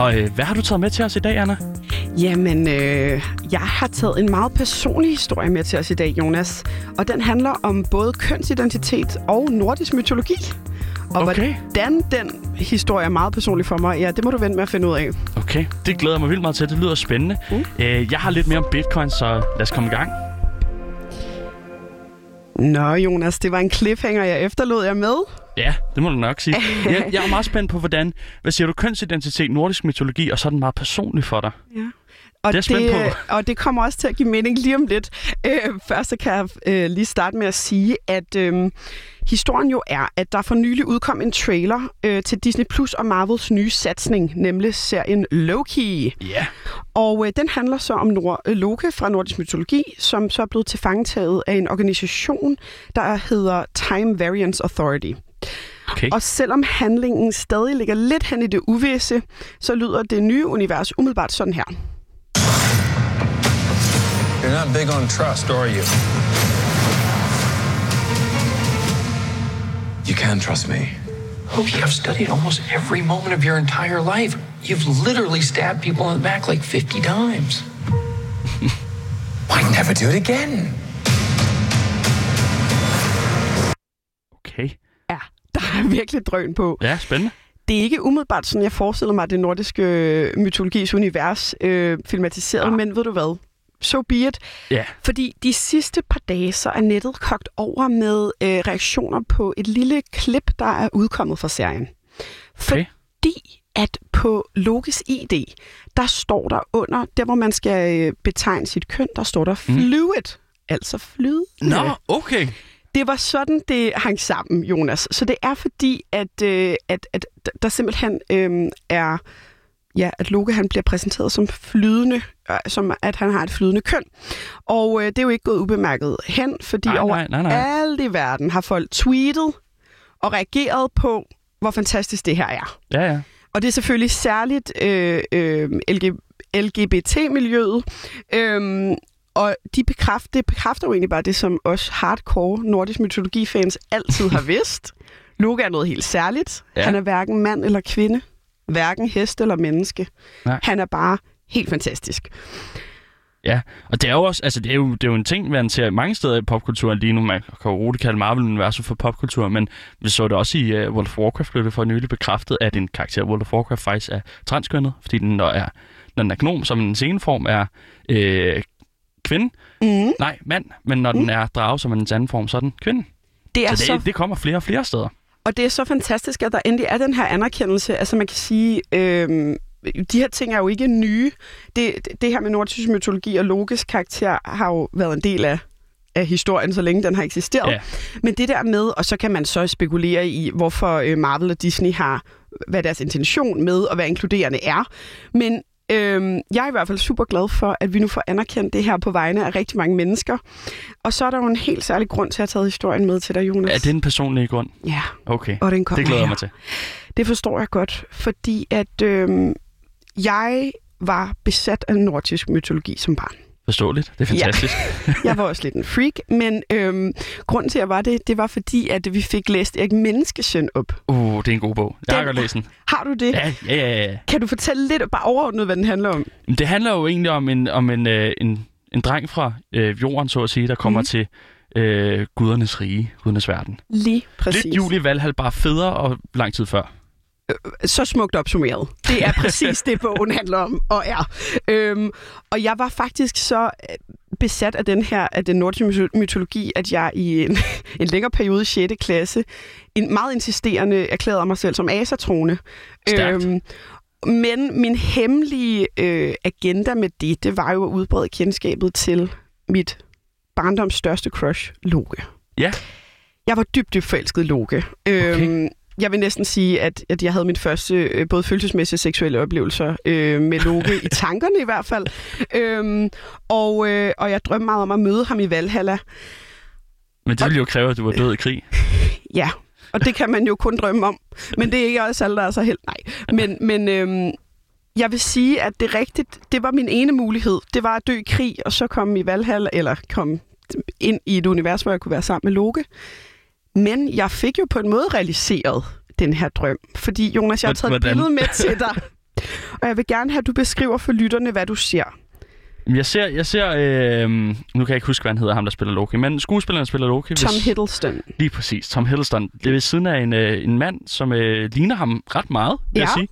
Og uh, hvad har du taget med til os i dag, Anna? Jamen, øh, jeg har taget en meget personlig historie med til os i dag, Jonas. Og den handler om både kønsidentitet og nordisk mytologi. Og Okay. hvordan den historie er meget personlig for mig, ja, det må du vente med at finde ud af. Okay, det glæder jeg mig vildt meget til. Det lyder spændende. Mm. Uh, jeg har lidt mere om bitcoin, så lad os komme i gang. Nå, Jonas, det var en cliffhanger, jeg efterlod jer med. Ja, det må du nok sige. Jeg, jeg er meget spændt på, hvordan... Hvad siger du? Kønsidentitet, nordisk mytologi, og så er den meget personlig for dig. Ja. Og Det er det, på. og det kommer også til at give mening lige om lidt. Øh, først så kan jeg øh, lige starte med at sige, at øh, historien jo er, at der for nylig udkom en trailer øh, til Disney Plus og Marvels nye satsning, nemlig serien Loki. Ja. Og øh, den handler så om Nord- øh, Loke fra nordisk mytologi, som så er blevet tilfangetaget af en organisation, der hedder Time Variance Authority. Okay. Og selvom handlingen stadig ligger lidt hen i det uvisse, så lyder det nye univers umiddelbart sådan her. You're not big on trust, are you? You can trust me. Loki, I've studied almost every moment of your entire life. You've literally stabbed people in the back like 50 times. Why never do it again? Okay. Der er virkelig drøn på. Ja, spændende. Det er ikke umiddelbart sådan, jeg forestiller mig, det nordiske øh, mytologis univers øh, filmatiseret, Ah. men ved du hvad? So be it. Ja. Fordi de sidste par dage, så er nettet kogt over med øh, reaktioner på et lille klip, der er udkommet fra serien. Okay. Fordi at på Lokes ID, der står der under, der hvor man skal øh, betegne sit køn, der står der fluid, altså flydende. Nå, okay. Det var sådan, det hang sammen, Jonas. Så det er fordi, at, øh, at, at der simpelthen øh, er... Ja, at Loke han bliver præsenteret som flydende, øh, som at han har et flydende køn. Og øh, det er jo ikke gået ubemærket hen, fordi Nej, over nej, nej, nej. alt i verden har folk tweetet og reageret på, hvor fantastisk det her er. Ja, ja. Og det er selvfølgelig særligt øh, øh, LG, LGBT-miljøet. Øhm, og de bekræfter, det bekræfter jo egentlig bare det, som os hardcore nordisk mytologi-fans altid har vidst. Loke er noget helt særligt. Ja. Han er hverken mand eller kvinde. Hverken hest eller menneske. Nej. Han er bare helt fantastisk. Ja, og det er jo også, altså det er jo, det er jo en ting, man ser mange steder i popkulturen lige nu. Man kan jo roligt kalde Marvel-universet for popkultur, men vi så det også i uh, World of Warcraft, blev det for nylig bekræftet, at en karakter i World of Warcraft faktisk er transkønnet, fordi den, når, er, når den er gnom, som en sceneform er øh, kvinde. Mm. Nej, mand. Men når den er drage, som en anden form, så er den kvinde. Det er Så så det, det kommer flere og flere steder. Og det er så fantastisk, at der endelig er den her anerkendelse. Altså man kan sige, øhm, de her ting er jo ikke nye. Det, det her med nordisk mytologi og Lokes karakter har jo været en del af af historien, så længe den har eksisteret. Ja. Men det der med, og så kan man så spekulere i, hvorfor øh, Marvel og Disney har, hvad deres intention med og hvad inkluderende er. Men øhm, jeg er i hvert fald super glad for, at vi nu får anerkendt det her på vegne af rigtig mange mennesker. Og så er der jo en helt særlig grund til at have taget historien med til dig, Jonas. Er det en personlig grund? Ja, Okay, og den det glæder jeg mig til. Det forstår jeg godt, fordi at øhm, jeg var besat af nordisk mytologi som barn. Forståeligt. Det er Ja. fantastisk. Jeg var også lidt en freak, men øhm, grunden til, at jeg var det, det var fordi, at vi fik læst Erik Menneskesøn op. Uh, det er en god bog. Jeg har Den- godt læst den. Har du det? Ja, ja, ja, ja. Kan du fortælle lidt bare overordnet, hvad den handler om? Det handler jo egentlig om en, om en, øh, en, en dreng fra øh, jorden, så at sige, der kommer Mhm. til øh, gudernes rige, gudernes verden. Lige præcis. Lidt jul i Valhall, bare federe og lang tid før. Så smukt opsummeret. Det er præcis det, bogen handler om og er. Øhm, og jeg var faktisk så øh, besat af den her, af den nordiske myto- mytologi, at jeg i en, en længere periode i 6. klasse en meget insisterende erklærede mig selv som asatrone. Stærkt. men min hemmelige øh, agenda med det, det var jo at udbrede kendskabet til mit barndoms største crush, Loke. Ja. Jeg var dybt, dybt forelsket i Loke. Øhm, jeg vil næsten sige, at, at jeg havde min første øh, både følelsesmæssige og seksuelle oplevelser øh, med Loke i tankerne i hvert fald. Øhm, og, øh, og jeg drømte meget om at møde ham i Valhalla. Men det ville jo kræve, at du var død i krig. Ja, Og det kan man jo kun drømme om. Men det er ikke også alle, der er så held. Nej. Men, men øhm, jeg vil sige, at det rigtigt. Det var min ene mulighed. Det var at dø i krig, og så komme i Valhall, eller komme ind i et univers, hvor jeg kunne være sammen med Loke. Men jeg fik jo på en måde realiseret den her drøm. Fordi, Jonas, jeg har taget et Hvordan? billede med til dig. Og jeg vil gerne have, at du beskriver for lytterne, hvad du ser. Jeg ser, jeg ser øh, nu kan jeg ikke huske, hvad han hedder, ham der spiller Loki, men skuespilleren spiller Loki. Tom hvis- Hiddleston. Lige præcis, Tom Hiddleston. Det er ved siden af en, øh, en mand, som øh, ligner ham ret meget, vil jeg Ja. sige.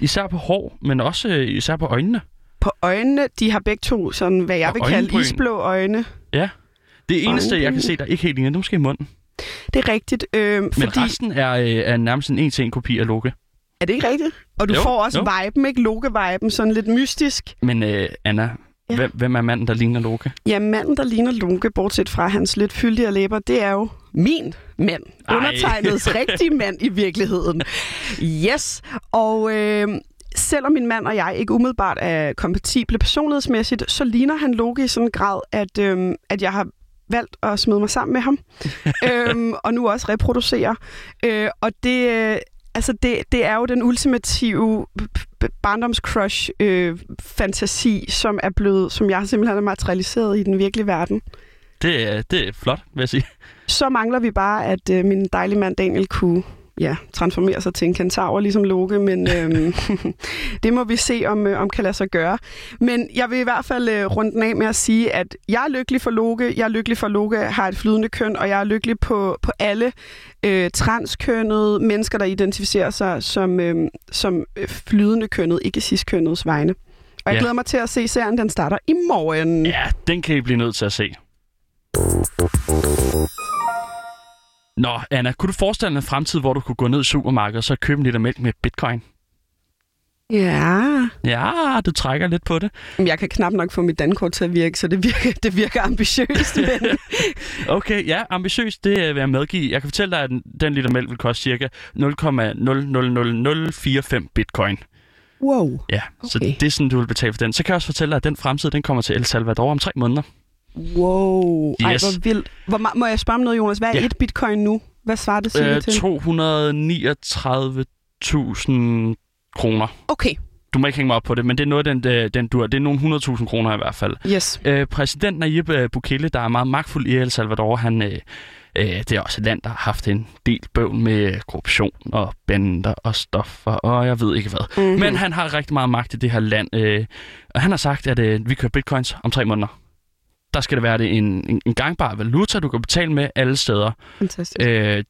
Især på hår, men også øh, især på øjnene. På øjnene, de har begge to sådan, hvad jeg Og vil kalde isblå øjne. Ja. Det eneste, jeg kan se, der ikke helt ligner, det er måske munden. Det er rigtigt, øh, Men fordi... resten er, øh, er nærmest en en-til-en kopi af Loke. Er det ikke rigtigt? Og du Jo, får også jo. viben, ikke? Loke-viben, sådan lidt mystisk. Men øh, Anna, Ja. hvem, hvem er manden, der ligner Loke? Ja, manden, der ligner Loke, bortset fra hans lidt fyldige læber, det er jo min mand. Ej. Undertegnets rigtige mand i virkeligheden. Yes, og øh, selvom min mand og jeg ikke umiddelbart er kompatible personlighedsmæssigt, så ligner han Loke i sådan en grad, at, øh, at jeg har valgt at smide mig sammen med ham, øhm, og nu også reproducere. Øh, og det, øh, altså det, det er jo den ultimative b- b- barndomscrush øh, fantasi, som er blevet, som jeg simpelthen har materialiseret i den virkelige verden. Det, er- det er flot, vil jeg sige. Så mangler vi bare, at øh, min dejlige mand Daniel kunne ja, transformere sig til en kentaur, ligesom Loke, men øhm, det må vi se, om, øh, om kan lade sig gøre. Men jeg vil i hvert fald øh, runde den af med at sige, at jeg er lykkelig for Loke, jeg er lykkelig for, Loke har et flydende køn, og jeg er lykkelig på, på alle øh, transkønnede mennesker, der identificerer sig som, øh, som flydende kønnet, ikke cis-kønnets vegne. Og jeg Ja. glæder mig til at se serien, den starter i morgen. Ja, den kan I blive nødt til at se. Nå, Anna, kunne du forestille dig en fremtid, hvor du kunne gå ned i supermarkedet og så købe en liter mælk med bitcoin? Ja, Ja, du trækker lidt på det. Men Jeg kan knap nok få mit dankort til at virke, så det virker, det virker ambitiøst. Men Okay, ja, ambitiøst, det øh, vil jeg medgive. Jeg kan fortælle dig, at den, liter mælk vil koste cirka 0,000045 bitcoin. wow. Ja, okay. så det er sådan, du vil betale for den. Så kan jeg også fortælle dig, at den fremtid, den kommer til El Salvador om tre måneder. Wow. Ej, Yes. hvor vildt. Hvor, må jeg spørge om noget, Jonas? Hvad er Ja. et bitcoin nu? Hvad svarer det Øh, til? 239.000 kroner. Okay, Du må ikke hænge mig op på det, men det er noget, den, øh, den dur. Det er nogle 100.000 kroner i hvert fald. yes. Øh, præsident Nayib øh, Bukele, der er meget magtfuld i El Salvador, han, øh, øh, det er også et land, der har haft en del bøvl med korruption og bander og stoffer, og jeg ved ikke hvad. Mhm. Mm-hmm. Men han har rigtig meget magt i det her land, øh, og han har sagt, at øh, vi kører bitcoins om tre måneder. Der skal det være det en, en, gangbar valuta, du kan betale med alle steder. Fantastisk. Øh,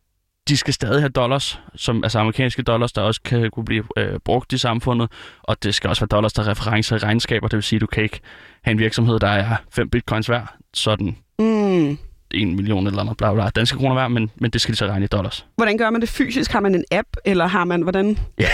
de skal stadig have dollars, som, altså amerikanske dollars, der også kan kunne blive øh, brugt i samfundet. Og det skal også være dollars, der er referencer i regnskaber. Det vil sige, at du kan ikke have en virksomhed, der er 5 bitcoins værd, sådan Mm. 1 million eller noget, bla bla, danske kroner værd, men, men det skal de så regne i dollars. Hvordan gør man det fysisk? Har man en app, eller har man... Hvordan, Ja,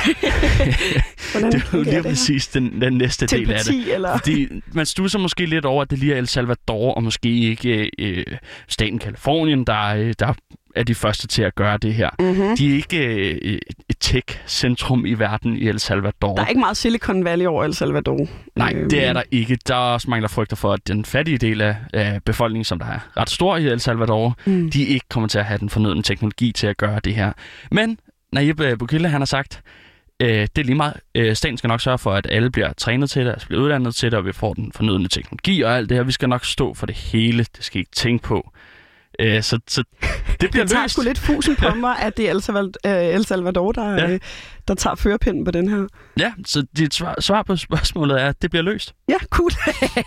hvordan det er jo lige præcis den, den næste del af det. Telepati, eller... Fordi man stusser måske lidt over, at det lige er El Salvador, og måske ikke øh, staten Kalifornien, der, øh, der er de første til at gøre det her. Mm-hmm. De er ikke øh, et tech-centrum i verden i El Salvador. Der er ikke meget Silicon Valley over El Salvador. Nej, Øhm, det er der ikke. Der er også mangler frygter for, at den fattige del af, af befolkningen, som der er ret stor i El Salvador, Mm. de ikke kommer til at have den fornødne teknologi til at gøre det her. Men Nayib øh, Bukele, han har sagt, øh, det er lige meget. Øh, staten skal nok sørge for, at alle bliver trænet til det, altså bliver uddannet til det, og vi får den fornødne teknologi og alt det her. Vi skal nok stå for det hele. Det skal I ikke tænke på. Øh, så, så det bliver Det tager løst. sgu lidt fusen på mig, at det er El Salvador, øh, El Salvador der, Ja. øh, der tager førerpinden på den her. Ja, så dit svar, svar på spørgsmålet er, at det bliver løst. Ja, cool.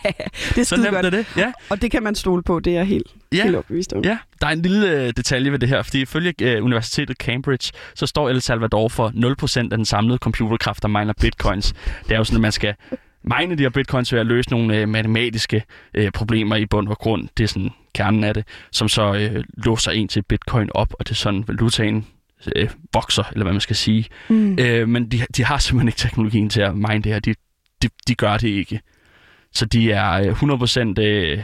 det er Så nemt godt. er det. Ja, Og det kan man stole på, det er helt, ja. helt overbevist om. Ja, der er en lille øh, detalje ved det her, fordi ifølge øh, Universitetet Cambridge, så står El Salvador for 0% af den samlede computerkraft, der miner bitcoins. Det er jo sådan, at man skal mine de her bitcoins ved at løse nogle øh, matematiske øh, problemer i bund og grund. Det er sådan kernen af det, som så øh, låser en til bitcoin op, og det er sådan, valutaen øh, vokser, eller hvad man skal sige. Mm. Øh, men de, de har simpelthen ikke teknologien til at mine det her. De, de, de gør det ikke. Så de er øh, 100% øh,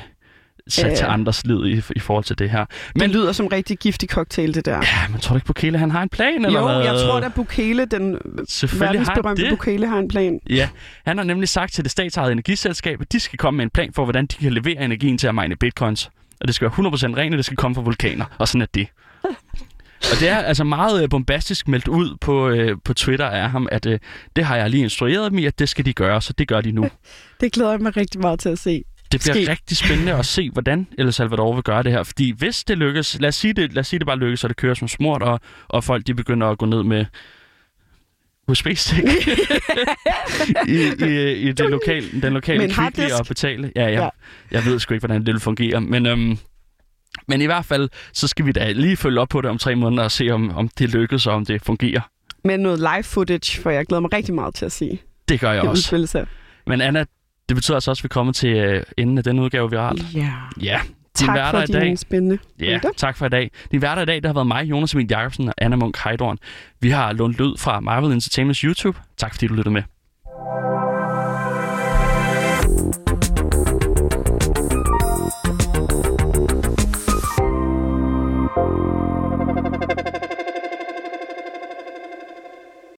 sat Ja. til andres lid i, i forhold til det her. Men det lyder som rigtig giftig cocktail, det der. Ja, men tror du ikke, Bukele han har en plan, eller jo, hvad? jeg tror at Bukele, den har verdensberømte det. Bukele, har en plan. Ja, han har nemlig sagt til det statsejede energiselskab, at de skal komme med en plan for, hvordan de kan levere energien til at mine bitcoins. Og det skal være 100% rent, og det skal komme fra vulkaner. Og sådan er det. Og det er altså meget øh, bombastisk meldt ud på, øh, på Twitter af ham, at øh, det har jeg lige instrueret dem i, at det skal de gøre, så det gør de nu. Det glæder jeg mig rigtig meget til at se. Det bliver Ske. rigtig spændende at se, hvordan El Salvador vil gøre det her. Fordi hvis det lykkes, lad os sige det, lad os sige det bare lykkes, så det kører som smurt, og, og folk de begynder at gå ned med USB-stik i, i, i det lokale, den lokale Men kvickly og betale. Ja, ja, Ja. Jeg ved sgu ikke, hvordan det vil fungere. Men, øhm, men i hvert fald, så skal vi da lige følge op på det om tre måneder og se, om, om det lykkes og om det fungerer. Med noget live footage, for jeg glæder mig rigtig meget til at se Det gør jeg det også. udspille sig. Men Anna, det betyder altså også, at vi kommer til øh, enden af denne udgave viralt. Ja. Ja, din Tak værter for i dag. spændende Ja, tak for i dag. Din værter i dag, det har været mig, Jonas Emil Jacobsen og Anna Munk Heidorn. Vi har lånt lyd fra Marvel Entertainments YouTube. Tak fordi du lyttede med.